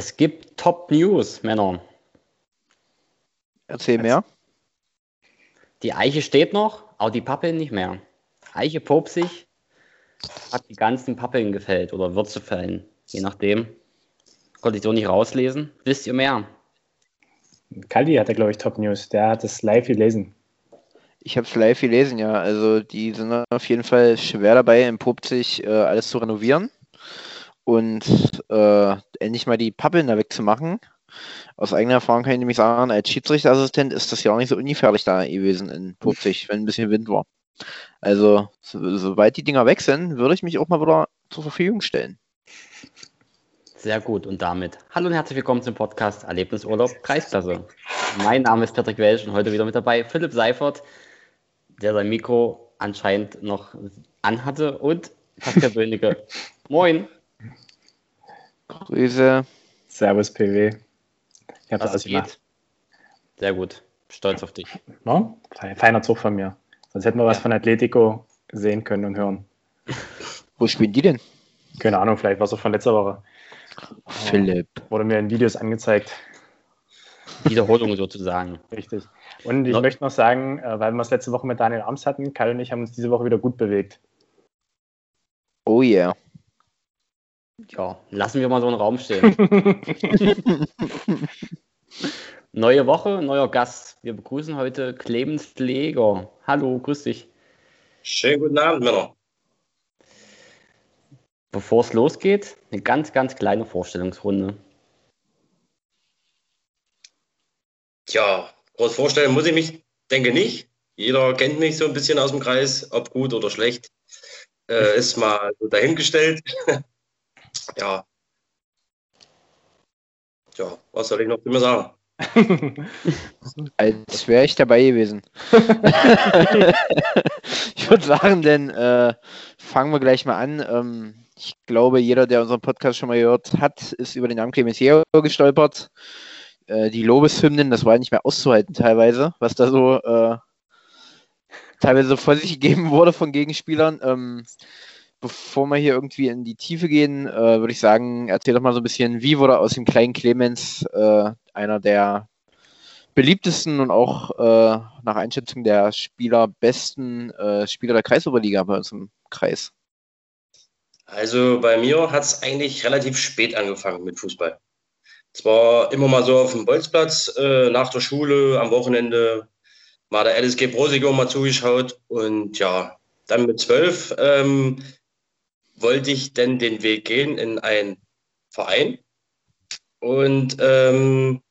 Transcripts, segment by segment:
Es gibt Top News, Männer. Erzähl mehr. Die Eiche steht noch, aber die Pappeln nicht mehr. Eiche Popsig hat die ganzen Pappeln gefällt oder wird zu fällen, je nachdem. Konnte ich so nicht rauslesen. Wisst ihr mehr? Kaldi hatte, glaube ich, Top News. Der hat es live gelesen. Ich habe es live gelesen, ja. Also die sind auf jeden Fall schwer dabei, in Popzig äh, alles zu renovieren und äh, endlich mal die Pappeln da wegzumachen. Aus eigener Erfahrung kann ich nämlich sagen, als Schiedsrichterassistent ist das ja auch nicht so ungefährlich da gewesen in Popzig, wenn ein bisschen Wind war. Also, so, sobald die Dinger weg sind, würde ich mich auch mal wieder zur Verfügung stellen. Sehr gut und damit hallo und herzlich willkommen zum Podcast Erlebnisurlaub Kreisklasse. Mein Name ist Patrick Welsch und heute wieder mit dabei Philipp Seifert, der sein Mikro anscheinend noch anhatte und Pascal Böhnecke. Moin. Grüße. Servus PW. Ich hab's alles geht. Sehr gut. Stolz auf dich. No? Feiner Zug von mir. Sonst hätten wir was von Atletico sehen können und hören. Wo spielen die denn? Keine Ahnung, vielleicht war es auch von letzter Woche. Philipp. Wurde mir in Videos angezeigt. Wiederholung sozusagen. Richtig. Und ich no. möchte noch sagen, äh, weil wir es letzte Woche mit Daniel Arms hatten, Karl und ich haben uns diese Woche wieder gut bewegt. Oh yeah. Ja, lassen wir mal so einen Raum stehen. Neue Woche, neuer Gast. Wir begrüßen heute Clemens Leger. Hallo, grüß dich. Schönen guten Abend, Männer. Bevor es losgeht, eine ganz, ganz kleine Vorstellungsrunde. Tja, groß vorstellen muss ich mich, denke nicht. Jeder kennt mich so ein bisschen aus dem Kreis, ob gut oder schlecht, äh, ist mal so dahingestellt. ja. Tja, was soll ich noch immer sagen? Als wäre ich dabei gewesen. ich würde sagen, denn äh, fangen wir gleich mal an. Ähm, ich glaube, jeder, der unseren Podcast schon mal gehört hat, ist über den Namen Clemens Jäger gestolpert. Äh, die Lobeshymnen, das war nicht mehr auszuhalten teilweise, was da so äh, teilweise vor sich gegeben wurde von Gegenspielern. Ähm, bevor wir hier irgendwie in die Tiefe gehen, äh, würde ich sagen, erzähl doch mal so ein bisschen, wie wurde aus dem kleinen Clemens äh, einer der beliebtesten und auch äh, nach Einschätzung der Spieler besten äh, Spieler der Kreisoberliga bei uns im Kreis? Also bei mir hat es eigentlich relativ spät angefangen mit Fußball. Es war immer mal so auf dem Bolzplatz, äh, nach der Schule, am Wochenende, mal der LSG Brosigo mal zugeschaut und ja, dann mit zwölf ähm, wollte ich denn den Weg gehen in einen Verein und ähm,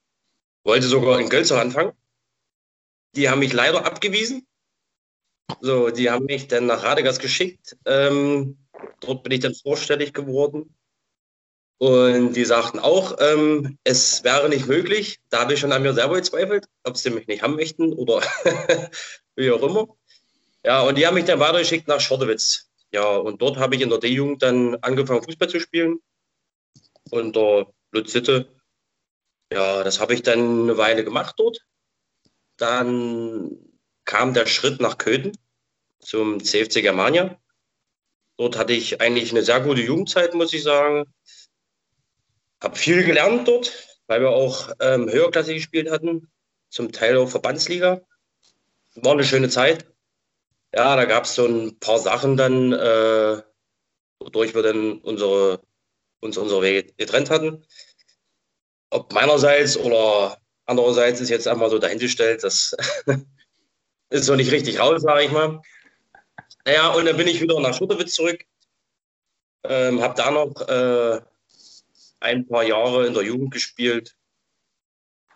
wollte sogar in Gölzer anfangen. Die haben mich leider abgewiesen. So, die haben mich dann nach Radegas geschickt. Ähm, dort bin ich dann vorstellig geworden. Und die sagten auch, ähm, es wäre nicht möglich. Da habe ich schon an mir selber gezweifelt, ob sie mich nicht haben möchten oder wie auch immer. Ja, und die haben mich dann weitergeschickt nach Schortewitz. Ja, und dort habe ich in der D-Jugend dann angefangen, Fußball zu spielen. Lutz Sitte. Ja, das habe ich dann eine Weile gemacht dort. Dann kam der Schritt nach Köthen zum CFC Germania. Dort hatte ich eigentlich eine sehr gute Jugendzeit, muss ich sagen. Habe viel gelernt dort, weil wir auch ähm, Höherklasse gespielt hatten, zum Teil auch Verbandsliga. War eine schöne Zeit. Ja, da gab es so ein paar Sachen dann, äh, wodurch wir dann unsere, uns unsere Wege getrennt hatten. Ob meinerseits oder andererseits ist jetzt einmal so dahingestellt, das ist so nicht richtig raus, sage ich mal. Ja, und dann bin ich wieder nach Schutterwitz zurück. Ähm, habe da noch äh, ein paar Jahre in der Jugend gespielt.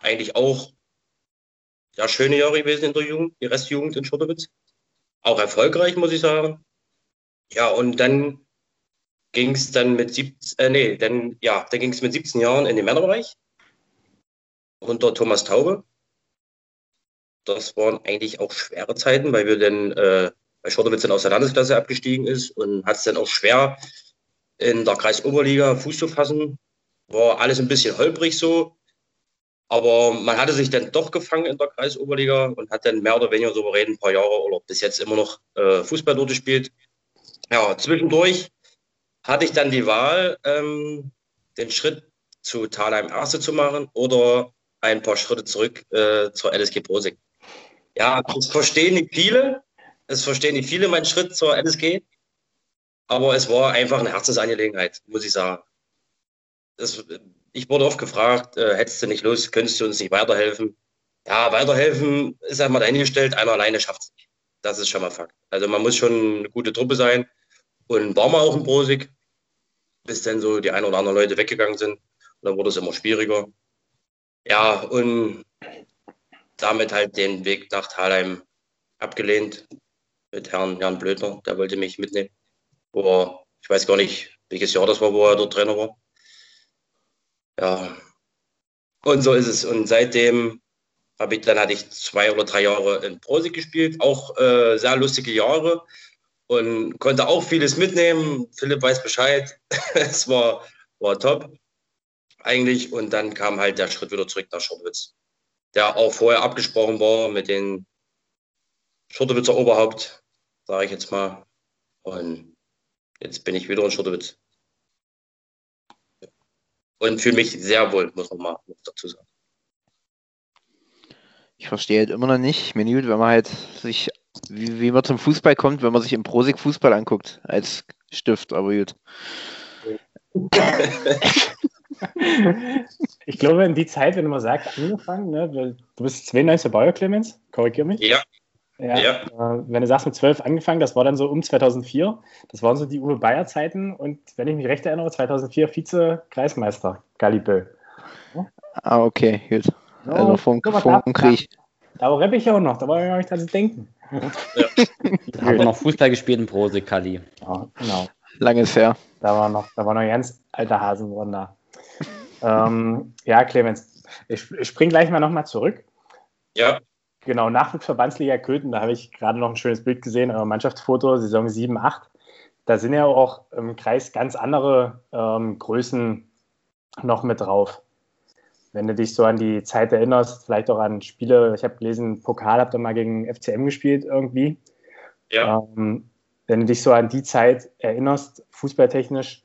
Eigentlich auch ja, schöne Jahre gewesen in der Jugend, die Restjugend in Schutterwitz auch erfolgreich, muss ich sagen. Ja, und dann ging es dann mit 17, äh, nee, dann, ja, dann ging es mit 17 Jahren in den Männerbereich unter Thomas Taube. Das waren eigentlich auch schwere Zeiten, weil wir dann, äh, weil Schortowitz dann aus der Landesklasse abgestiegen ist und hat es dann auch schwer in der Kreisoberliga Fuß zu fassen. War alles ein bisschen holprig so. Aber man hatte sich dann doch gefangen in der Kreisoberliga und hat dann mehr oder weniger souverän ein paar Jahre oder bis jetzt immer noch äh, Fußball dort gespielt. Ja, zwischendurch hatte ich dann die Wahl, ähm, den Schritt zu Thalheim Erste zu machen oder ein paar Schritte zurück äh, zur LSG Prosig. Ja, das verstehen nicht viele. Es verstehen nicht viele meinen Schritt zur LSG. Aber es war einfach eine Herzensangelegenheit, muss ich sagen. Das, ich wurde oft gefragt, äh, hättest du nicht Lust, könntest du uns nicht weiterhelfen? Ja, weiterhelfen ist einmal dahingestellt, einer alleine schafft es nicht. Das ist schon mal Fakt. Also man muss schon eine gute Truppe sein. Und war mal auch in Brosig, bis dann so die ein oder anderen Leute weggegangen sind. Und dann wurde es immer schwieriger. Ja, und damit halt den Weg nach Thalheim abgelehnt mit Herrn Jan Blödner. Der wollte mich mitnehmen. Wo ich weiß gar nicht, welches Jahr das war, wo er dort Trainer war. Ja. Und so ist es. Und seitdem habe ich, dann hatte ich zwei oder drei Jahre in Prosig gespielt, auch äh, sehr lustige Jahre und konnte auch vieles mitnehmen. Philipp weiß Bescheid. es war, war top eigentlich. Und dann kam halt der Schritt wieder zurück nach Schortwitz, der auch vorher abgesprochen war mit den Schortwitzer Oberhaupt, sage ich jetzt mal. Und jetzt bin ich wieder in Schortwitz. Und fühle mich sehr wohl, muss man mal dazu sagen. Ich verstehe halt immer noch nicht, Menü, wenn man halt sich, wie, wie man zum Fußball kommt, wenn man sich im Prosig Fußball anguckt, als Stift, aber gut. ich glaube, in die Zeit, wenn du mal sagst, angefangen, ne, du bist 92 Bauer, Clemens, korrigier mich. Ja. Ja, ja. Äh, wenn du sagst, mit 12 angefangen, das war dann so um 2004. Das waren so die Uwe Bayer Zeiten und wenn ich mich recht erinnere, 2004 Vize-Kreismeister, Galipö. Ja? Ah, okay, gut. No, also vom, vom Krieg. Da, da rappe ich ja auch noch, da war ich gar nicht dran zu denken. Ja. da haben wir noch Fußball gespielt in Prose, Kali. Ja, genau. Langes her. Da war noch, da war noch ganz alter Hasen da. ähm, ja, Clemens, ich, ich spring gleich mal nochmal zurück. Ja. Genau, Nachwuchsverbandsliga Köthen, da habe ich gerade noch ein schönes Bild gesehen, euer Mannschaftsfoto, Saison 7, 8. Da sind ja auch im Kreis ganz andere ähm, Größen noch mit drauf. Wenn du dich so an die Zeit erinnerst, vielleicht auch an Spiele, ich habe gelesen, Pokal habt ihr mal gegen FCM gespielt irgendwie. Ja. Ähm, wenn du dich so an die Zeit erinnerst, fußballtechnisch,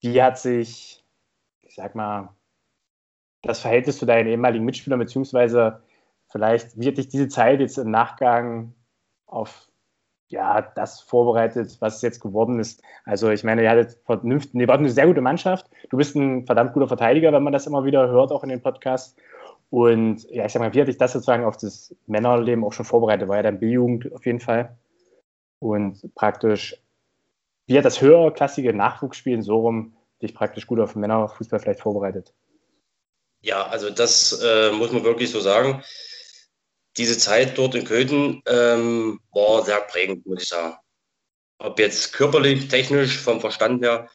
wie hat sich, ich sag mal, das Verhältnis zu deinen ehemaligen Mitspielern, beziehungsweise vielleicht, wie hat dich diese Zeit jetzt im Nachgang auf ja, das vorbereitet, was jetzt geworden ist. Also ich meine, ihr hattet vernünftig, ihr wart eine sehr gute Mannschaft. Du bist ein verdammt guter Verteidiger, wenn man das immer wieder hört, auch in den Podcasts. Und ja, ich sag mal, wie hat dich das sozusagen auf das Männerleben auch schon vorbereitet? War ja dann B-Jugend auf jeden Fall. Und praktisch, wie hat das höherklassige Nachwuchsspielen so rum dich praktisch gut auf Männerfußball vielleicht vorbereitet? Ja, also das äh, muss man wirklich so sagen. Diese Zeit dort in Köthen ähm, war sehr prägend, muss ich sagen. Ob jetzt körperlich, technisch, vom Verstand her,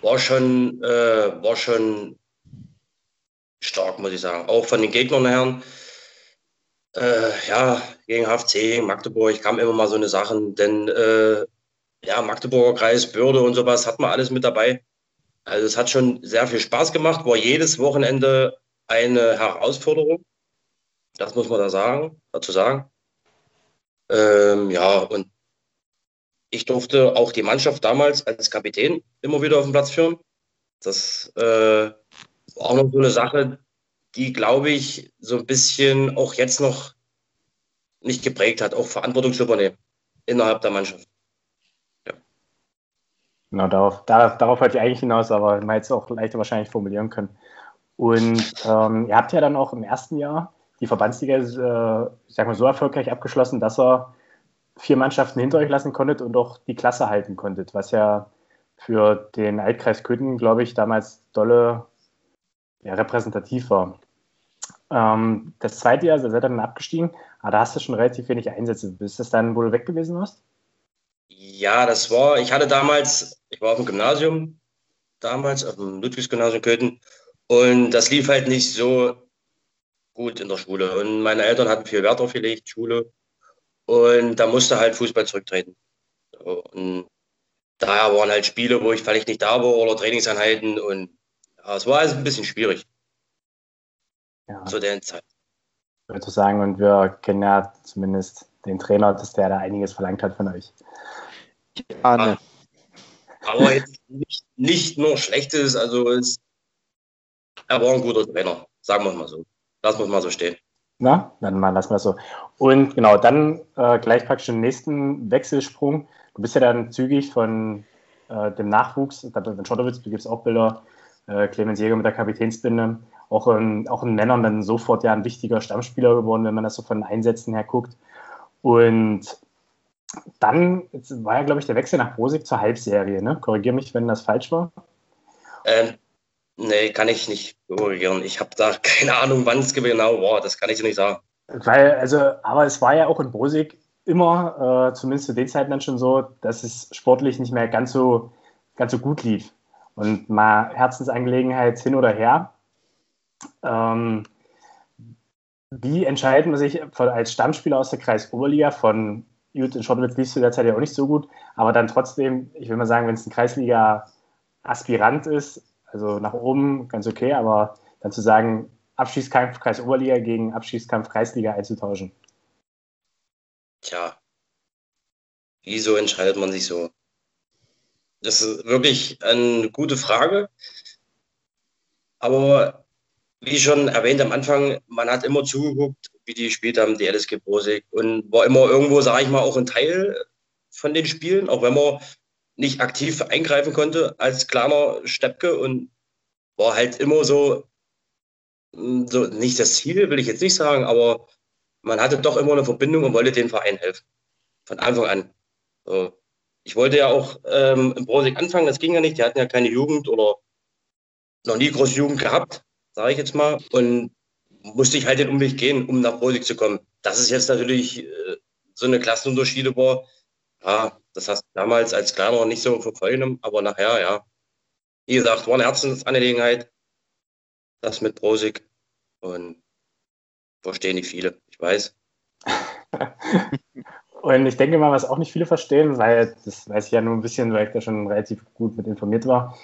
war schon, äh, war schon stark, muss ich sagen. Auch von den Gegnern her. Äh, ja, gegen HFC, Magdeburg kam immer mal so eine Sachen, denn äh, ja, Magdeburger Kreis, Börde und sowas hat man alles mit dabei. Also es hat schon sehr viel Spaß gemacht, war jedes Wochenende eine Herausforderung. Das muss man da sagen, dazu sagen. Ähm, ja, und ich durfte auch die Mannschaft damals als Kapitän immer wieder auf den Platz führen. Das äh, war auch noch so eine Sache, die, glaube ich, so ein bisschen auch jetzt noch nicht geprägt hat, auch Verantwortung zu übernehmen innerhalb der Mannschaft. Genau, darauf, darauf, darauf wollte ich eigentlich hinaus, aber man hätte es auch leichter wahrscheinlich formulieren können. Und ähm, ihr habt ja dann auch im ersten Jahr die Verbandsliga, äh, ich sag mal, so erfolgreich abgeschlossen, dass ihr vier Mannschaften hinter euch lassen konntet und auch die Klasse halten konntet, was ja für den Altkreis Köthen, glaube ich, damals dolle ja, repräsentativ war. Ähm, das zweite Jahr seid ihr dann abgestiegen, aber da hast du schon relativ wenig Einsätze. Bist das dann, wo du weg gewesen warst? Ja, das war, ich hatte damals, ich war auf dem Gymnasium, damals auf dem Ludwigsgymnasium Köthen und das lief halt nicht so gut in der Schule und meine Eltern hatten viel Wert drauf gelegt, Schule und da musste halt Fußball zurücktreten. Und daher waren halt Spiele, wo ich vielleicht nicht da war oder Trainingseinheiten und ja, es war also ein bisschen schwierig ja. zu der Zeit. Ich würde sagen, und wir kennen ja zumindest den Trainer, dass der da einiges verlangt hat von euch. Ja, ne. Aber jetzt nicht, nicht nur Schlechtes, also es er war ein guter Trainer, sagen wir es mal so. Lassen wir es mal so stehen. Na, dann mal lassen wir es so. Und genau, dann äh, gleich praktisch den nächsten Wechselsprung. Du bist ja dann zügig von äh, dem Nachwuchs, in Schottowitz, du gibst auch Bilder, äh, Clemens Jäger mit der Kapitänsbinde, auch in, auch in Männern dann sofort ja ein wichtiger Stammspieler geworden, wenn man das so von Einsätzen her guckt. Und dann war ja, glaube ich, der Wechsel nach Brosig zur Halbserie. Ne? Korrigiere mich, wenn das falsch war. Ähm, nee, kann ich nicht korrigieren. Ich habe da keine Ahnung, wann es genau war. Das kann ich nicht sagen. Weil, also, aber es war ja auch in Brosig immer, äh, zumindest zu den Zeiten dann schon so, dass es sportlich nicht mehr ganz so, ganz so gut lief. Und mal Herzensangelegenheit hin oder her. Ähm, wie entscheidet man sich als Stammspieler aus der Kreis Oberliga von, gut, in Schottwitz liest du derzeit ja auch nicht so gut, aber dann trotzdem, ich will mal sagen, wenn es ein Kreisliga-Aspirant ist, also nach oben ganz okay, aber dann zu sagen, Abschießkampf Kreis Oberliga gegen Abschießkampf Kreisliga einzutauschen. Tja, wieso entscheidet man sich so? Das ist wirklich eine gute Frage. Aber wie schon erwähnt am Anfang, man hat immer zugeguckt, wie die gespielt haben, die LSG Brosig. Und war immer irgendwo, sage ich mal, auch ein Teil von den Spielen, auch wenn man nicht aktiv eingreifen konnte als kleiner Steppke und war halt immer so, so nicht das Ziel, will ich jetzt nicht sagen, aber man hatte doch immer eine Verbindung und wollte dem Verein helfen. Von Anfang an. So. Ich wollte ja auch ähm, im Brosig anfangen, das ging ja nicht. Die hatten ja keine Jugend oder noch nie große Jugend gehabt, sage ich jetzt mal. Und musste ich halt den Umweg gehen, um nach Brosig zu kommen. Das ist jetzt natürlich äh, so eine Klassenunterschiede war. Ja, das hast du damals als Kleiner nicht so verfolgen, aber nachher, ja. Wie gesagt, war eine Herzensangelegenheit, das mit Brosig. Und verstehen nicht viele, ich weiß. Und ich denke mal, was auch nicht viele verstehen, weil das weiß ich ja nur ein bisschen, weil ich da schon relativ gut mit informiert war.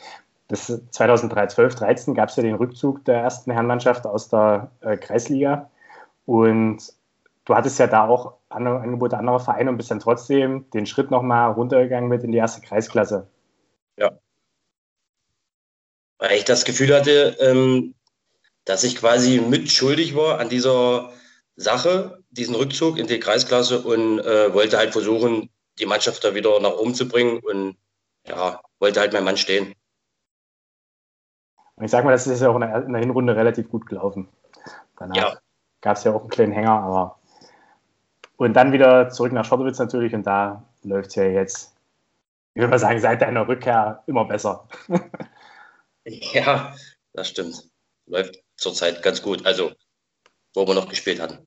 Das 2012, 13 gab es ja den Rückzug der ersten Herrenmannschaft aus der äh, Kreisliga. Und du hattest ja da auch andere, Angebote anderer Vereine und bist dann trotzdem den Schritt nochmal runtergegangen mit in die erste Kreisklasse. Ja. Weil ich das Gefühl hatte, ähm, dass ich quasi mitschuldig war an dieser Sache, diesen Rückzug in die Kreisklasse und äh, wollte halt versuchen, die Mannschaft da wieder nach oben zu bringen und ja, wollte halt mein Mann stehen. Und ich sag mal, das ist ja auch in der, in der Hinrunde relativ gut gelaufen. Danach ja. gab es ja auch einen kleinen Hänger, aber und dann wieder zurück nach Schottowitz natürlich und da läuft es ja jetzt, ich würde mal sagen, seit deiner Rückkehr immer besser. ja, das stimmt. Läuft zurzeit ganz gut. Also, wo wir noch gespielt hatten.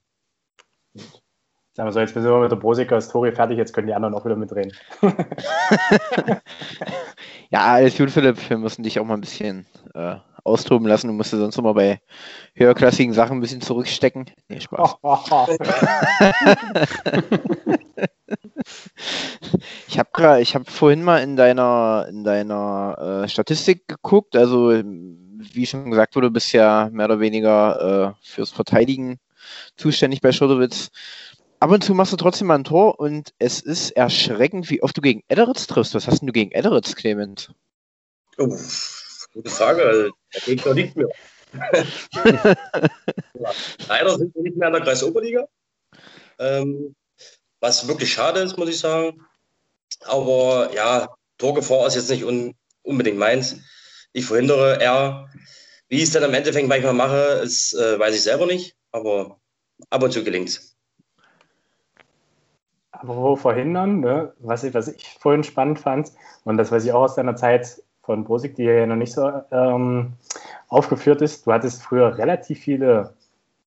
Sagen wir so, jetzt sind wir mit der Brosiker Story fertig, jetzt können die anderen auch wieder mitreden. ja, alles gut, Philipp. Wir müssen dich auch mal ein bisschen äh, austoben lassen. Du musst ja sonst immer bei höherklassigen Sachen ein bisschen zurückstecken. Nee, Spaß. ich habe ich habe vorhin mal in deiner in deiner äh, Statistik geguckt. Also wie schon gesagt wurde, bist ja mehr oder weniger äh, fürs Verteidigen zuständig bei Schotowitz. Ab und zu machst du trotzdem mal ein Tor und es ist erschreckend, wie oft du gegen Ederitz triffst. Was hast denn du gegen Ederitz, Clement? Oh, gute Frage. Der Gegner liegt mir. Leider sind wir nicht mehr in der Kreisoberliga. Ähm, was wirklich schade ist, muss ich sagen. Aber ja, Torgefahr ist jetzt nicht un unbedingt meins. Ich verhindere eher. Wie ich es dann im Endeffekt manchmal mache, ist, äh, weiß ich selber nicht. Aber ab und zu gelingt es. Aber wo verhindern, ne? was, ich, was ich vorhin spannend fand, und das weiß ich auch aus deiner Zeit von Brosig, die ja noch nicht so ähm, aufgeführt ist, du hattest früher relativ viele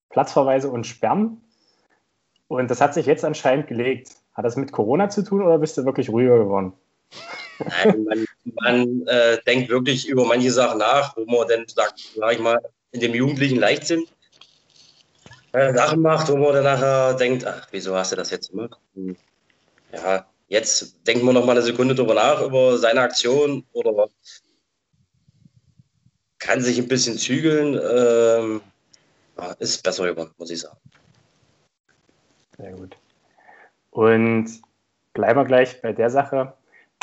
Platzverweise und Sperren. Und das hat sich jetzt anscheinend gelegt. Hat das mit Corona zu tun oder bist du wirklich ruhiger geworden? Nein, man, man äh, denkt wirklich über manche Sachen nach, wo man dann sagt, sag ich mal, in dem jugendlichen Leichtsinn äh, Sachen macht, wo man dann nachher denkt, ach, wieso hast du das jetzt gemacht? Hm. Ja, jetzt denkt man noch mal eine Sekunde drüber nach, über seine Aktion oder kann sich ein bisschen zügeln. Ähm, ist besser geworden, muss ich sagen. Sehr gut. Und bleiben wir gleich bei der Sache.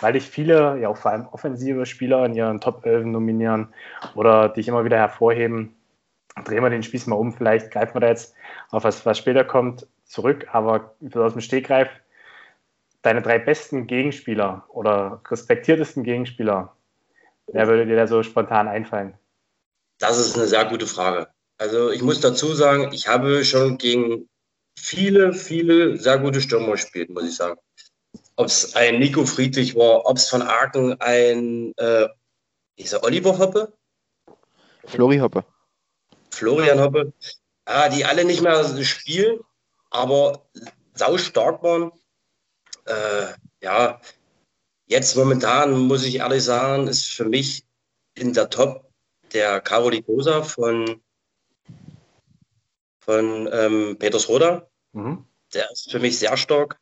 weil dich viele, ja auch vor allem offensive Spieler in ihren Top 11 nominieren oder dich immer wieder hervorheben. Drehen wir den Spieß mal um, vielleicht greifen wir da jetzt auf was, was später kommt, zurück, aber aus dem Stegreif, deine drei besten Gegenspieler oder respektiertesten Gegenspieler, wer würde dir da so spontan einfallen? Das ist eine sehr gute Frage. Also ich muss dazu sagen, ich habe schon gegen viele, viele sehr gute Stürmer gespielt, muss ich sagen ob es ein Nico Friedrich war, ob es von Aken ein, äh, ist er Oliver Hoppe? Flori Hoppe. Florian Hoppe. Ja, die alle nicht mehr spielen, aber sau stark waren. Äh, ja, jetzt momentan muss ich ehrlich sagen, ist für mich in der Top der Karoli Kosa von, von ähm, Petersroda. Mhm. Der ist für mich sehr stark.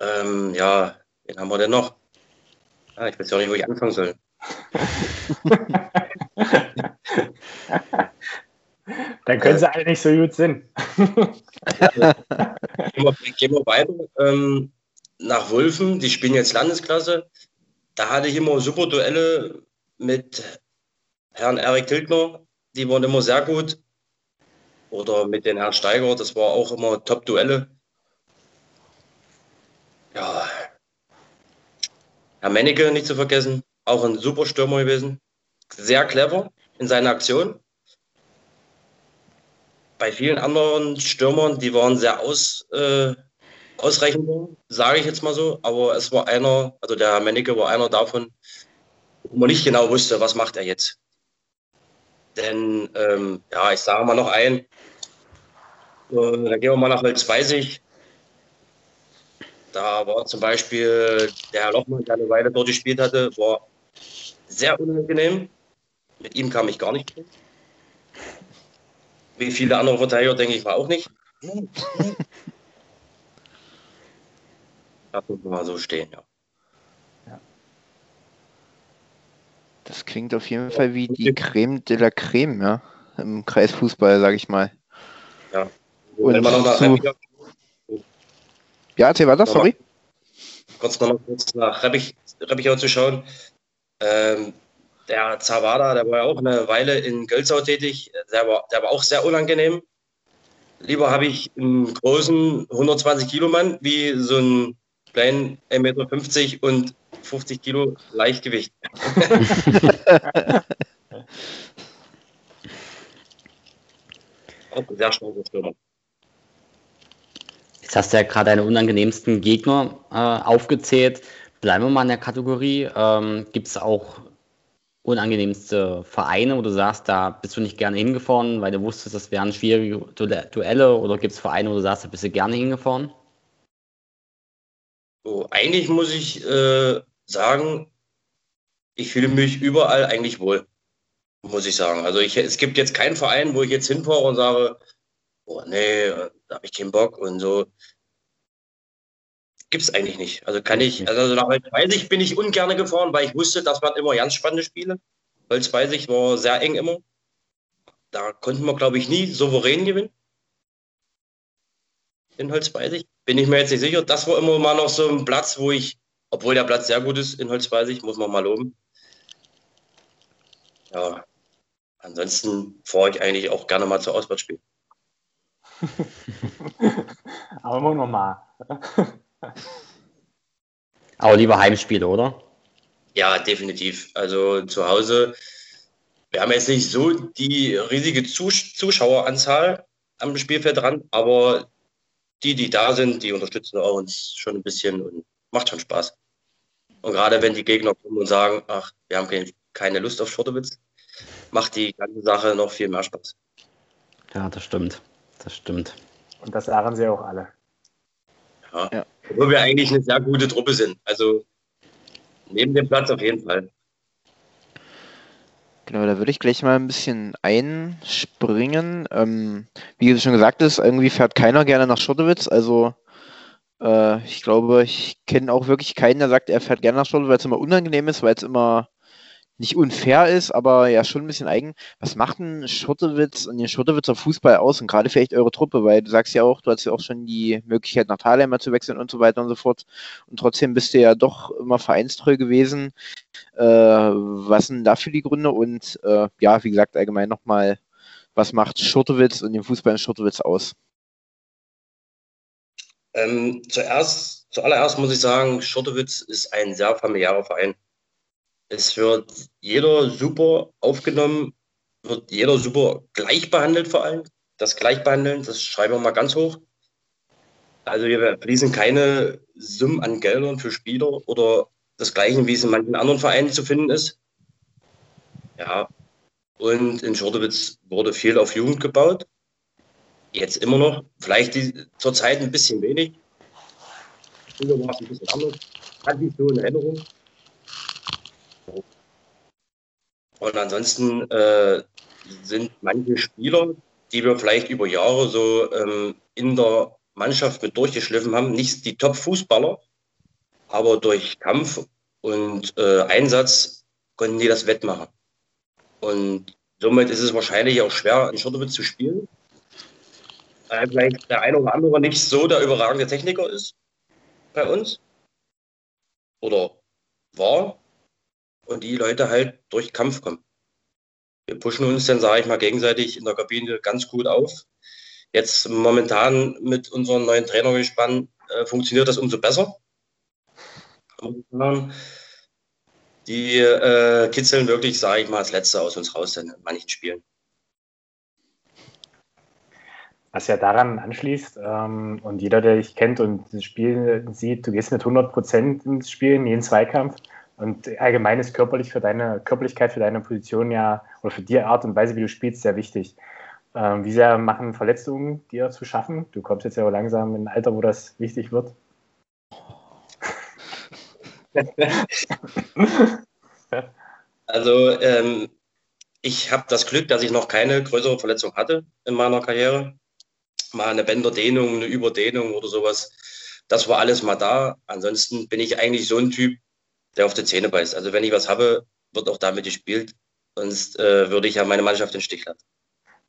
Ähm, ja, wen haben wir denn noch? Ah, ich weiß ja auch nicht, wo ich anfangen soll. Dann können sie alle nicht so gut sind. gehen, wir, weiter ähm, nach Wulfen. Die spielen jetzt Landesklasse. Da hatte ich immer super Duelle mit Herrn Erik Tilgner. Die waren immer sehr gut. Oder mit den Herrn Steiger. Das war auch immer Top-Duelle. Ja. Herr Menneke nicht zu vergessen, auch ein super Stürmer gewesen. Sehr clever in seiner Aktion. Bei vielen anderen Stürmern, die waren sehr aus, äh, ausrechenbar, sage ich jetzt mal so. Aber es war einer, also der Herr Menneke war einer davon, wo man nicht genau wusste, was macht er jetzt. Denn, ähm, ja, ich sage mal noch ein, äh, da gehen wir mal nach Holzweisig. Da war zum Beispiel der Herr Lochmann, der eine Weile dort gespielt hatte, war sehr unangenehm. Mit ihm kam ich gar nicht hin. Wie viele andere Verteidiger, denke ich, war auch nicht. Das muss man mal so stehen, ja. Das klingt auf jeden Fall wie die Creme de la Creme, ja, im Kreisfußball, sage ich mal. Ja. Und Wenn man noch zu, ja, erzähl weiter, sorry. Kurz noch mal kurz nach Reppich, Reppichau zu schauen. Ähm, der Zawada, der war ja auch eine Weile in Gölzau tätig, der war, der war auch sehr unangenehm. Lieber habe ich einen großen 120 Kilo Mann wie so einen kleinen 1,50 Meter und 50 Kilo Leichtgewicht. auch sehr starker Stürmer. Jetzt hast du ja gerade deine unangenehmsten Gegner äh, aufgezählt. Bleiben wir mal in der Kategorie. Ähm, Gibt es auch unangenehmste Vereine, wo du sagst, da bist du nicht gerne hingefahren, weil du wusstest, das wären schwierige Duelle? Oder gibt es Vereine, wo du sagst, da bist du gerne hingefahren? So, eigentlich muss ich äh, sagen, ich fühle mich überall eigentlich wohl, muss ich sagen. Also ich, es gibt jetzt keinen Verein, wo ich jetzt hinfahre und sage, oh nee, da habe ich keinen Bock und so. Gibt es eigentlich nicht. Also kann ich, also nach Holzweisig bin ich ungern gefahren, weil ich wusste, das waren immer ganz spannende Spiele. Holzweisig war sehr eng immer. Da konnten wir, glaube ich, nie souverän gewinnen. In Holzweisig. Bin ich mir jetzt nicht sicher. Das war immer mal noch so ein Platz, wo ich, obwohl der Platz sehr gut ist in Holzweisig, muss man mal loben. Ja, ansonsten fahre ich eigentlich auch gerne mal zu Auswärtsspielen. Aber immer noch mal. Aber lieber Heimspiele, oder? Ja, definitiv. Also zu Hause, wir haben jetzt nicht so die riesige Zus Zuschaueranzahl am Spielfeld dran, aber die, die da sind, die unterstützen auch uns schon ein bisschen und macht schon Spaß. Und gerade wenn die Gegner kommen und sagen, ach, wir haben keine Lust auf Schortewitz, macht die ganze Sache noch viel mehr Spaß. Ja, das stimmt das stimmt. Und das sagen sie auch alle. Ja. ja. Obwohl wir eigentlich eine sehr gute Truppe sind. Also neben dem Platz auf jeden Fall. Genau, da würde ich gleich mal ein bisschen einspringen. Ähm, wie du schon gesagt hast, irgendwie fährt keiner gerne nach Schottewitz. Also äh, ich glaube, ich kenne auch wirklich keinen, der sagt, er fährt gerne nach Schottewitz, weil es immer unangenehm ist, weil es immer nicht unfair ist, aber ja schon ein bisschen eigen. Was macht ein Schottewitz und den Schottewitzer Fußball aus und gerade vielleicht eure Truppe, weil du sagst ja auch, du hast ja auch schon die Möglichkeit nach Thalheim mal zu wechseln und so weiter und so fort und trotzdem bist du ja doch immer vereinstreu gewesen. Äh, was sind dafür die Gründe und äh, ja, wie gesagt, allgemein nochmal, was macht Schottewitz und den Fußball in Schottewitz aus? Ähm, zuerst, zuallererst muss ich sagen, Schottewitz ist ein sehr familiärer Verein. Es wird jeder super aufgenommen, wird jeder super gleich behandelt vor allem. Das Gleichbehandeln, das schreiben wir mal ganz hoch. Also wir fließen keine Summen an Geldern für Spieler oder das Gleiche, wie es in manchen anderen Vereinen zu finden ist. Ja, und in Schortewitz wurde viel auf Jugend gebaut. Jetzt immer noch. Vielleicht die, zurzeit ein bisschen wenig. Früher war es ein bisschen anders. Hatte ich so in Erinnerung. Und ansonsten äh, sind manche Spieler, die wir vielleicht über Jahre so ähm, in der Mannschaft mit durchgeschliffen haben, nicht die Top-Fußballer, aber durch Kampf und äh, Einsatz konnten die das wettmachen. Und somit ist es wahrscheinlich auch schwer, in Schottowitz zu spielen, weil vielleicht der eine oder andere nicht so der überragende Techniker ist bei uns oder war und die Leute halt durch Kampf kommen. Wir pushen uns dann, sage ich mal, gegenseitig in der Kabine ganz gut auf. Jetzt momentan mit unserem neuen Trainergespann äh, funktioniert das umso besser. Die äh, kitzeln wirklich, sage ich mal, das Letzte aus uns raus in manchen Spielen. Was ja daran anschließt, ähm, und jeder, der dich kennt und das Spiel sieht, du gehst mit 100 Prozent ins Spiel, in jeden Zweikampf. Und allgemein ist körperlich für deine Körperlichkeit, für deine Position ja, oder für die Art und Weise, wie du spielst, sehr wichtig. Ähm, wie sehr machen Verletzungen dir zu schaffen? Du kommst jetzt ja langsam in ein Alter, wo das wichtig wird. also ähm, ich habe das Glück, dass ich noch keine größere Verletzung hatte in meiner Karriere. Mal eine Bänderdehnung, eine Überdehnung oder sowas. Das war alles mal da. Ansonsten bin ich eigentlich so ein Typ, der auf die Zähne beißt. Also wenn ich was habe, wird auch damit gespielt. Sonst äh, würde ich ja meine Mannschaft in den Stich lassen.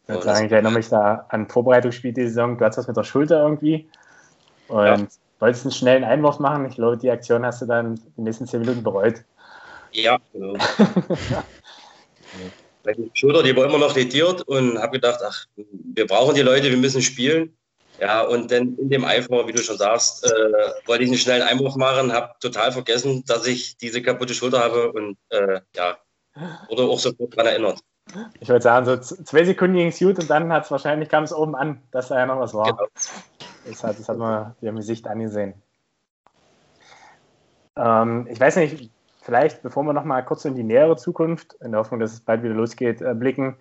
Ich, sagen, ich erinnere mich da an Vorbereitungsspiel die Saison. Du hattest was mit der Schulter irgendwie und ja. wolltest einen schnellen Einwurf machen. Ich glaube, die Aktion hast du dann die nächsten zehn Minuten bereut. Ja, genau. Die Schulter, die war immer noch lediert und habe gedacht, ach, wir brauchen die Leute, wir müssen spielen. Ja, und dann in dem Eifer, wie du schon sagst, äh, wollte ich einen schnellen Einwurf machen, habe total vergessen, dass ich diese kaputte Schulter habe und äh, ja, wurde auch sofort daran erinnert. Ich würde sagen, so zwei Sekunden ging es gut und dann hat es wahrscheinlich, kam es oben an, dass da ja noch was war. Genau. Das, hat, das hat man dir im Gesicht angesehen. Ähm, ich weiß nicht, vielleicht, bevor wir noch mal kurz in die nähere Zukunft, in der Hoffnung, dass es bald wieder losgeht, äh, blicken,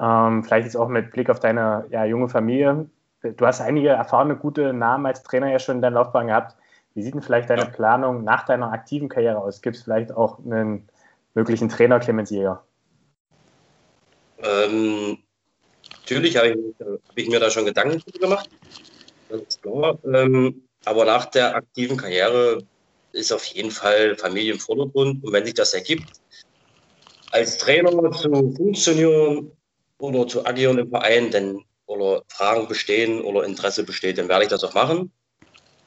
ähm, vielleicht jetzt auch mit Blick auf deine ja, junge Familie du hast einige erfahrene, gute Namen als Trainer ja schon in deiner Laufbahn gehabt. Wie sieht denn vielleicht deine Planung nach deiner aktiven Karriere aus? Gibt es vielleicht auch einen möglichen Trainer Clemens Jäger? Ähm, natürlich habe ich, hab ich, mir da schon Gedanken gemacht. Das ist klar. Ähm, aber nach der aktiven Karriere ist auf jeden Fall Familie im Vordergrund. Und wenn sich das ergibt, als Trainer zu funktionieren oder zu agieren im Verein, dann oder Fragen bestehen oder Interesse besteht, dann werde ich das auch machen,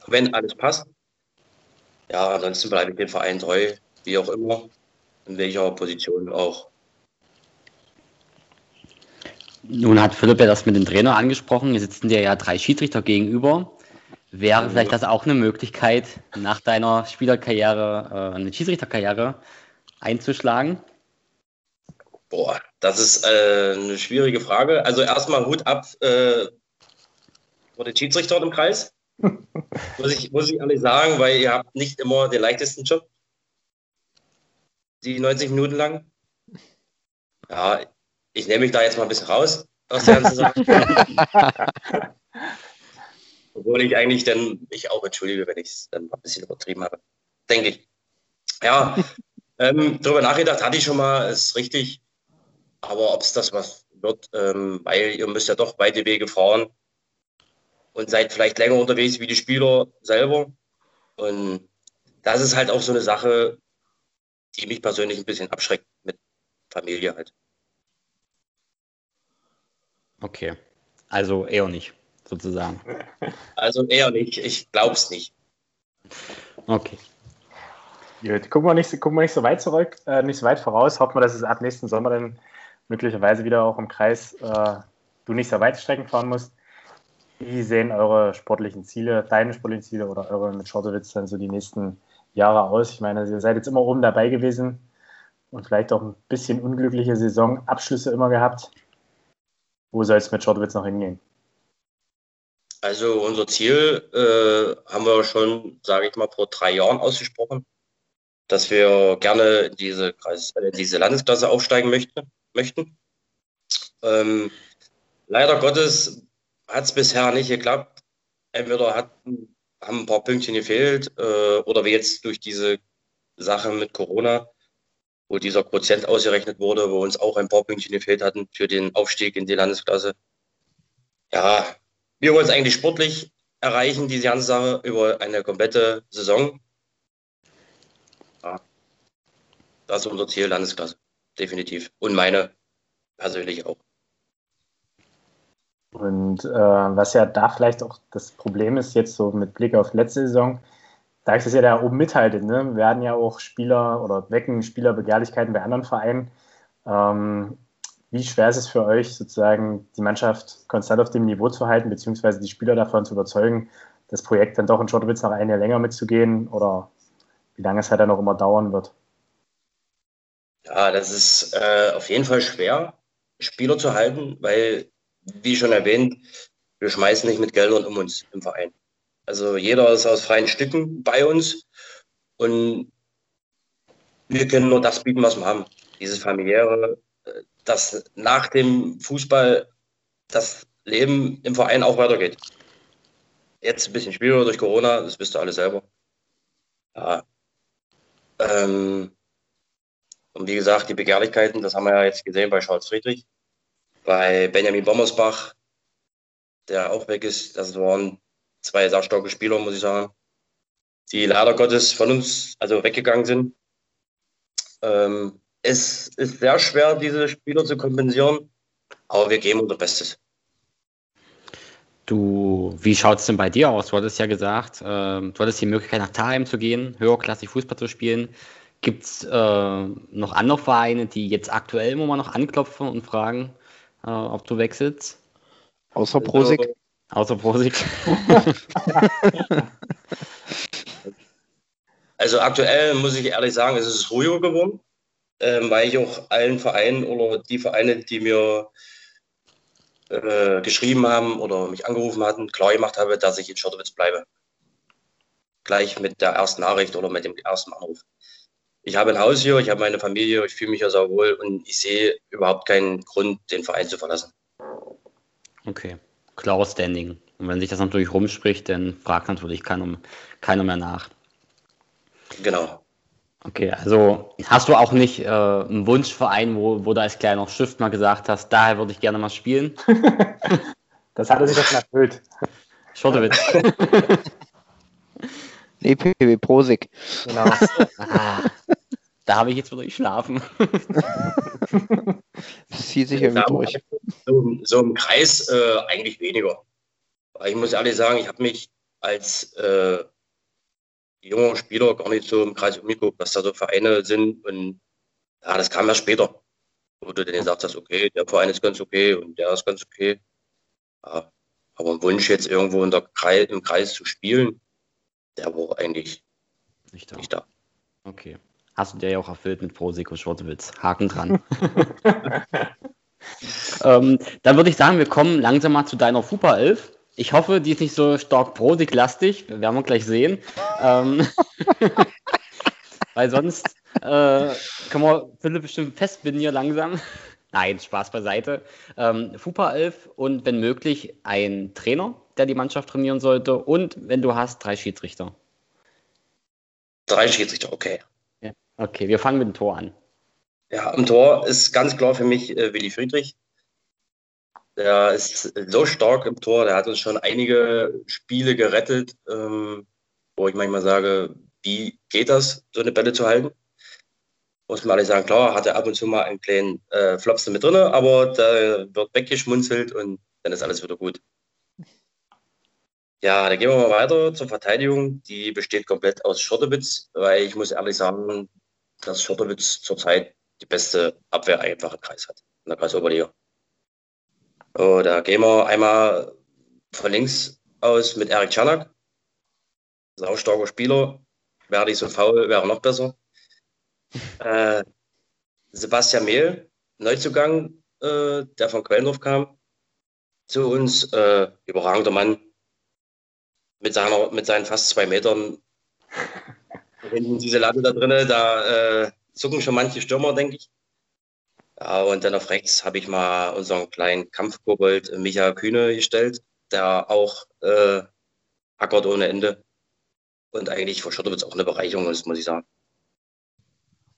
wenn alles passt. Ja, ansonsten bleibe ich dem Verein treu, wie auch immer, in welcher Position auch. Nun hat Philipp ja das mit dem Trainer angesprochen. Hier sitzen dir ja drei Schiedsrichter gegenüber. Wäre vielleicht das auch eine Möglichkeit, nach deiner Spielerkarriere äh, eine Schiedsrichterkarriere einzuschlagen? Boah, das ist äh, eine schwierige Frage. Also erstmal Hut ab äh, vor den Schiedsrichter im Kreis. muss, ich, muss ich ehrlich sagen, weil ihr habt nicht immer den leichtesten Job. Die 90 Minuten lang. Ja, ich nehme mich da jetzt mal ein bisschen raus aus der ganzen Sache. Obwohl ich eigentlich dann mich auch entschuldige, wenn ich es dann ein bisschen übertrieben habe. Denke ich. Ja, ähm, darüber nachgedacht hatte ich schon mal, ist richtig. Aber ob es das was wird, ähm, weil ihr müsst ja doch weite Wege fahren und seid vielleicht länger unterwegs wie die Spieler selber. Und das ist halt auch so eine Sache, die mich persönlich ein bisschen abschreckt mit Familie halt. Okay. Also eher nicht, sozusagen. Also eher nicht. Ich glaube es nicht. Okay. Gut, gucken wir nicht, gucken wir nicht so weit zurück, äh, nicht so weit voraus. Hoffen wir, dass es ab nächsten Sommer dann möglicherweise wieder auch im Kreis äh, du nicht so weit Strecken fahren musst. Wie sehen eure sportlichen Ziele, deine sportlichen Ziele oder eure mit Schortewitz dann so die nächsten Jahre aus? Ich meine, ihr seid jetzt immer oben dabei gewesen und vielleicht auch ein bisschen unglückliche Saisonabschlüsse immer gehabt. Wo soll es mit Schortewitz noch hingehen? Also unser Ziel äh, haben wir schon, sage ich mal, vor drei Jahren ausgesprochen, dass wir gerne in diese, Kreis, äh, diese Landesklasse aufsteigen möchte, möchten. Ähm, leider Gottes hat es bisher nicht geklappt. Entweder hatten, haben ein paar Pünktchen gefehlt äh, oder wie jetzt durch diese Sache mit Corona, wo dieser Quotient ausgerechnet wurde, wo uns auch ein paar Pünktchen gefehlt hatten für den Aufstieg in die Landesklasse. Ja, wir wollen es eigentlich sportlich erreichen, diese ganze Sache über eine komplette Saison. Ja, das ist unser Ziel, Landesklasse, definitiv. Und meine persönlich auch. Und äh, was ja da vielleicht auch das Problem ist, jetzt so mit Blick auf letzte Saison, da ist es ja da oben mithaltet, ne? werden ja auch Spieler oder wecken Spieler Begehrlichkeiten bei anderen Vereinen. Ähm, wie schwer ist es für euch, sozusagen die Mannschaft konstant auf dem Niveau zu halten, beziehungsweise die Spieler davon zu überzeugen, das Projekt dann doch in Schottowitz noch ein Jahr länger mitzugehen oder wie lange es halt dann noch immer dauern wird? Ja, das ist äh, auf jeden Fall schwer, Spieler zu halten, weil wie schon erwähnt, wir schmeißen nicht mit Geldern um uns im Verein. Also jeder ist aus freien Stücken bei uns und wir können nur das bieten, was wir haben. Dieses familiäre, dass nach dem Fußball das Leben im Verein auch weitergeht. Jetzt ein bisschen schwieriger durch Corona, das wisst ihr alle selber. Ja. Ähm, und wie gesagt, die Begehrlichkeiten, das haben wir ja jetzt gesehen bei Charles Friedrich bei Benjamin Bommersbach, der auch weg ist. Das waren zwei sehr starke Spieler, muss ich sagen, die leider Gottes von uns also weggegangen sind. Ähm, es ist sehr schwer, diese Spieler zu kompensieren, aber wir geben unser Bestes. Du, wie schaut es denn bei dir aus? Du hattest ja gesagt, äh, du hattest die Möglichkeit, nach Thalheim zu gehen, höherklassig Fußball zu spielen. Gibt es äh, noch andere Vereine, die jetzt aktuell immer mal noch anklopfen und fragen, äh, ob du wechselst. Außer Prosig. Also, außer Prosig. also aktuell muss ich ehrlich sagen, es ist ruhiger geworden, ähm, weil ich auch allen Vereinen oder die Vereine, die mir äh, geschrieben haben oder mich angerufen hatten, klar gemacht habe, dass ich in Schottowitz bleibe. Gleich mit der ersten Nachricht oder mit dem ersten Anruf ich habe ein Haus hier, ich habe meine Familie, ich fühle mich ja sehr wohl und ich sehe überhaupt keinen Grund, den Verein zu verlassen. Okay, klares Standing. Und wenn sich das natürlich rumspricht, dann fragt natürlich keiner, keiner mehr nach. Genau. Okay, also hast du auch nicht äh, einen Wunschverein, wo, wo du als kleiner Schiff mal gesagt hast, daher würde ich gerne mal spielen? das hat er sich doch schon erfüllt. Schottewitz. Nee, PW Prosig. Genau. ah, da habe ich jetzt wieder geschlafen. das zieht sich irgendwie durch. So, so, im Kreis äh, eigentlich weniger. Ich muss ehrlich sagen, ich habe mich als äh, junger Spieler gar nicht so im Kreis umgeguckt, was da so Vereine sind. Und ja, das kam ja später, wo du dann gesagt hast, okay, der Verein ist ganz okay und der ist ganz okay. Ja, aber ein Wunsch jetzt irgendwo in der Kreis, im Kreis zu spielen, der war eigentlich nicht da. Nicht da. Okay. Hast du dir ja auch erfüllt mit Prosecco Schwarzwitz. Haken dran. ähm, dann würde ich sagen, wir kommen langsam mal zu deiner Fupa 11. Ich hoffe, die ist nicht so stark Prosig-lastig. Werden wir gleich sehen. ähm, weil sonst äh, können wir Philipp bestimmt festbinden hier langsam. Nein, Spaß beiseite. Ähm, Fupa 11 und wenn möglich ein Trainer, der die Mannschaft trainieren sollte und wenn du hast, drei Schiedsrichter. Drei Schiedsrichter, okay. Ja. Okay, wir fangen mit dem Tor an. Ja, im Tor ist ganz klar für mich äh, Willi Friedrich. Der ist so stark im Tor, der hat uns schon einige Spiele gerettet, ähm, wo ich manchmal sage, wie geht das, so eine Bälle zu halten? muss man ehrlich sagen, klar, hatte ab und zu mal einen kleinen äh, Flops mit drin, aber da wird weggeschmunzelt und dann ist alles wieder gut. Ja, dann gehen wir mal weiter zur Verteidigung. Die besteht komplett aus Schottewitz, weil ich muss ehrlich sagen, dass Schottewitz zurzeit die beste Abwehr einfach im Kreis hat, in der Kreisoberliga. So, da gehen wir einmal von links aus mit Erik Czernak. Saustarker Spieler. Wäre nicht so faul, wäre noch besser. Äh, Sebastian Mehl, Neuzugang, äh, der von Quellendorf kam, zu uns. Äh, überragender Mann. Mit, seiner, mit seinen fast zwei Metern. Hinten diese Latte da drinnen, da äh, zucken schon manche Stürmer, denke ich. Ja, und dann auf rechts habe ich mal unseren kleinen Kampfkobold Micha Kühne gestellt, der auch äh, ackert ohne Ende. Und eigentlich für Schottowitz auch eine Bereicherung ist, muss ich sagen.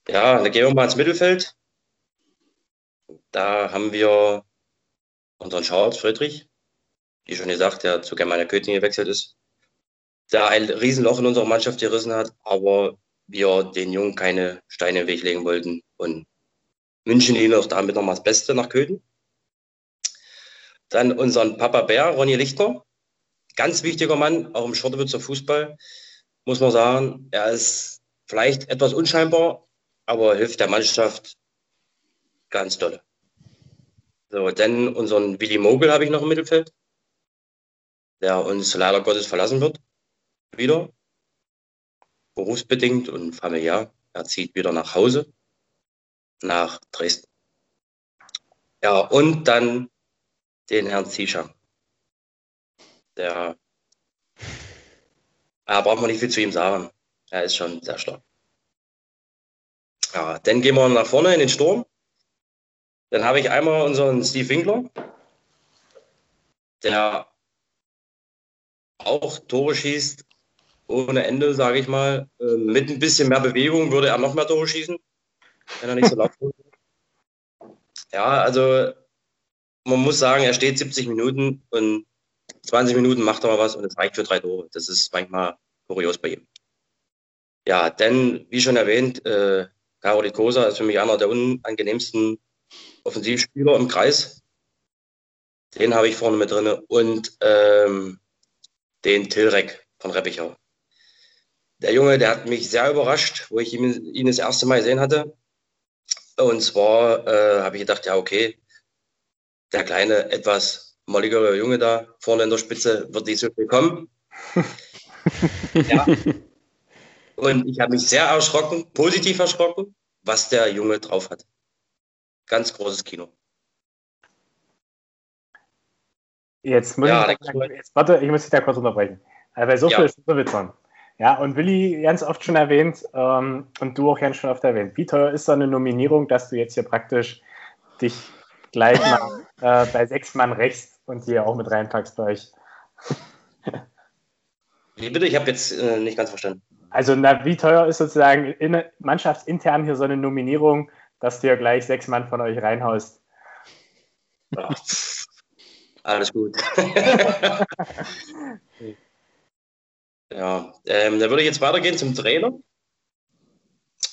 Ja, dann gehen wir mal ins Mittelfeld. Da haben wir unseren Charles Friedrich, wie schon gesagt, der zu Germania Köthen gewechselt ist, der ein Riesenloch in unserer Mannschaft gerissen hat, aber wir den Jungen keine Steine im Weg legen wollten und wünschen ihnen auch damit nochmal das Beste nach Köthen. Dann unseren Papa Bär, Ronny Lichtner, ganz wichtiger Mann, auch im Schottewitzer Fußball, muss man sagen. Er ist vielleicht etwas unscheinbar, aber hilft der Mannschaft ganz dolle. So, dann unseren Willi Mogel habe ich noch im Mittelfeld, der uns leider Gottes verlassen wird. Wieder. Berufsbedingt und familiär. Er zieht wieder nach Hause, nach Dresden. Ja, und dann den Herrn Zischer. Der, da braucht man nicht viel zu ihm sagen. Er ist schon sehr stark. Ja, dann gehen wir nach vorne in den Sturm. Dann habe ich einmal unseren Steve Winkler, der auch Tore schießt ohne Ende, sage ich mal. Ähm, mit ein bisschen mehr Bewegung würde er noch mehr Tore schießen, wenn er nicht so laut wird. Ja, also man muss sagen, er steht 70 Minuten und 20 Minuten macht er mal was und es reicht für drei Tore. Das ist manchmal kurios bei ihm. Ja, denn, wie schon erwähnt, äh, Karol Kosa ist für mich einer der unangenehmsten Offensivspieler im Kreis. Den habe ich vorne mit drin. Und ähm, den Tilrek von Reppichau. Der Junge, der hat mich sehr überrascht, wo ich ihn, ihn das erste Mal gesehen hatte. Und zwar äh, habe ich gedacht, ja, okay, der kleine, etwas molligere Junge da vorne in der Spitze wird nicht so viel kommen. ja. Und ich habe mich sehr erschrocken, positiv erschrocken, was der Junge drauf hat. Ganz großes Kino. Jetzt muss ja, ich, jetzt, warte, ich muss dich da kurz unterbrechen. Also bei so ja. viel ist Witzern. Ja, und Willi ganz oft schon erwähnt ähm, und du auch ganz schon oft erwähnt. Wie teuer ist so eine Nominierung, dass du jetzt hier praktisch dich gleich mal äh, bei sechs Mann rechts und hier auch mit reinpackst bei euch? Wie bitte? Ich habe jetzt äh, nicht ganz verstanden. Also, na, wie teuer ist sozusagen in, mannschaftsintern hier so eine Nominierung, dass du ja gleich sechs Mann von euch reinhaust? Ach, alles gut. Ja, ähm, dann würde ich jetzt weitergehen zum Trainer.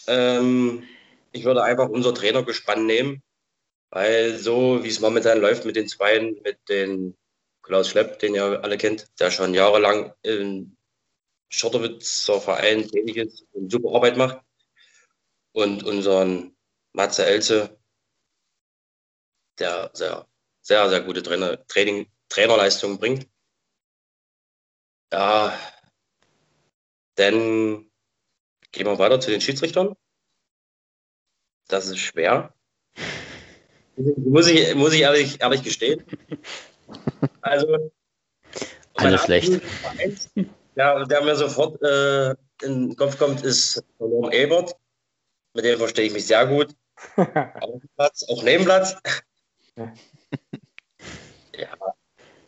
Ähm, ich würde einfach unser Trainergespann nehmen, weil so wie es momentan läuft mit den Zweien, mit den Klaus Schlepp, den ihr alle kennt, der schon jahrelang im Schotterwitzer Verein tätig ist und super Arbeit macht, und unseren Matze Elze, der sehr, sehr, sehr gute Trainer, Training, Trainerleistungen bringt. Ja, dann gehen wir weiter zu den Schiedsrichtern. Das ist schwer. Muss ich, muss ich ehrlich, ehrlich gestehen. Also, alles schlecht. Ja, der mir sofort äh, in den Kopf kommt, ist Norm Ebert. Mit dem verstehe ich mich sehr gut. Auf Platz, auch Nebenplatz. ja,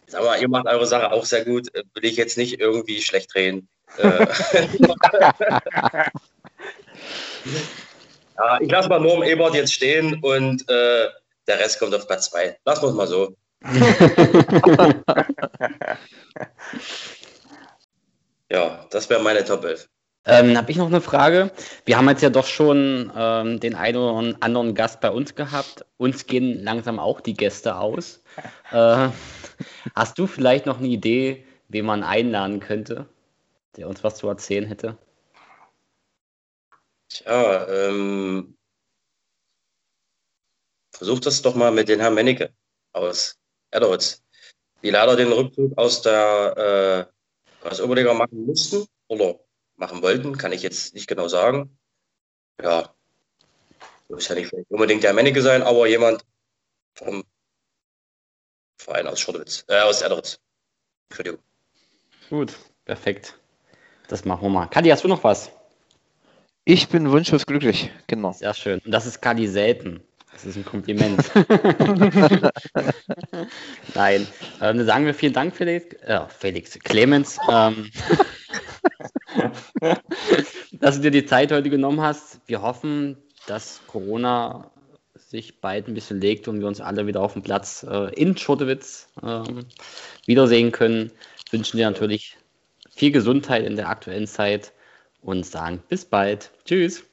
sag mal, ihr macht eure Sache auch sehr gut. Will ich jetzt nicht irgendwie schlecht reden. Äh. ja, ich lasse mal Norm Ebert jetzt stehen und äh, der Rest kommt auf Platz 2. Lassen wir es mal so. ja, das wäre meine Top 11. Ähm, habe ich noch eine Frage. Wir haben jetzt ja doch schon ähm, den einen oder anderen Gast bei uns gehabt. Uns gehen langsam auch die Gäste aus. Äh, hast du vielleicht noch eine Idee, wen man einladen könnte, der uns was zu erzählen hätte? Tja, ähm, versuch das doch mal mit den Herrn Mennecke aus Erderitz, die leider den Rückzug aus der äh, aus Oberliga machen mussten oder machen wollten, kann ich jetzt nicht genau sagen. Ja, muss ja nicht unbedingt der Mennecke sein, aber jemand vom Verein aus Schortewitz, äh, aus Erderitz. Entschuldigung. Gut, perfekt. Das machen wir mal. Kadi, hast du noch was? Ich bin wunschlos glücklich, genau. Sehr schön. Und das ist Kadi selten. Das ist ein Kompliment. Nein. Äh, dann sagen wir vielen Dank, Felix. Äh, Felix, Clemens. Ähm, dass du dir die Zeit heute genommen hast. Wir hoffen, dass Corona sich bald ein bisschen legt und wir uns alle wieder auf dem Platz äh, in Schotewitz ähm, wiedersehen können. Wünschen dir natürlich viel Gesundheit in der aktuellen Zeit und sagen bis bald. Tschüss.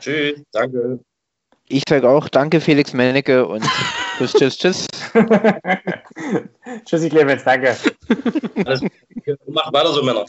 Tschüss, danke. Ich sage auch danke, Felix Mennecke und tschüss, tschüss, tschüss. Tschüssi, Clemens, danke. Alles, mach weiter so, Männer.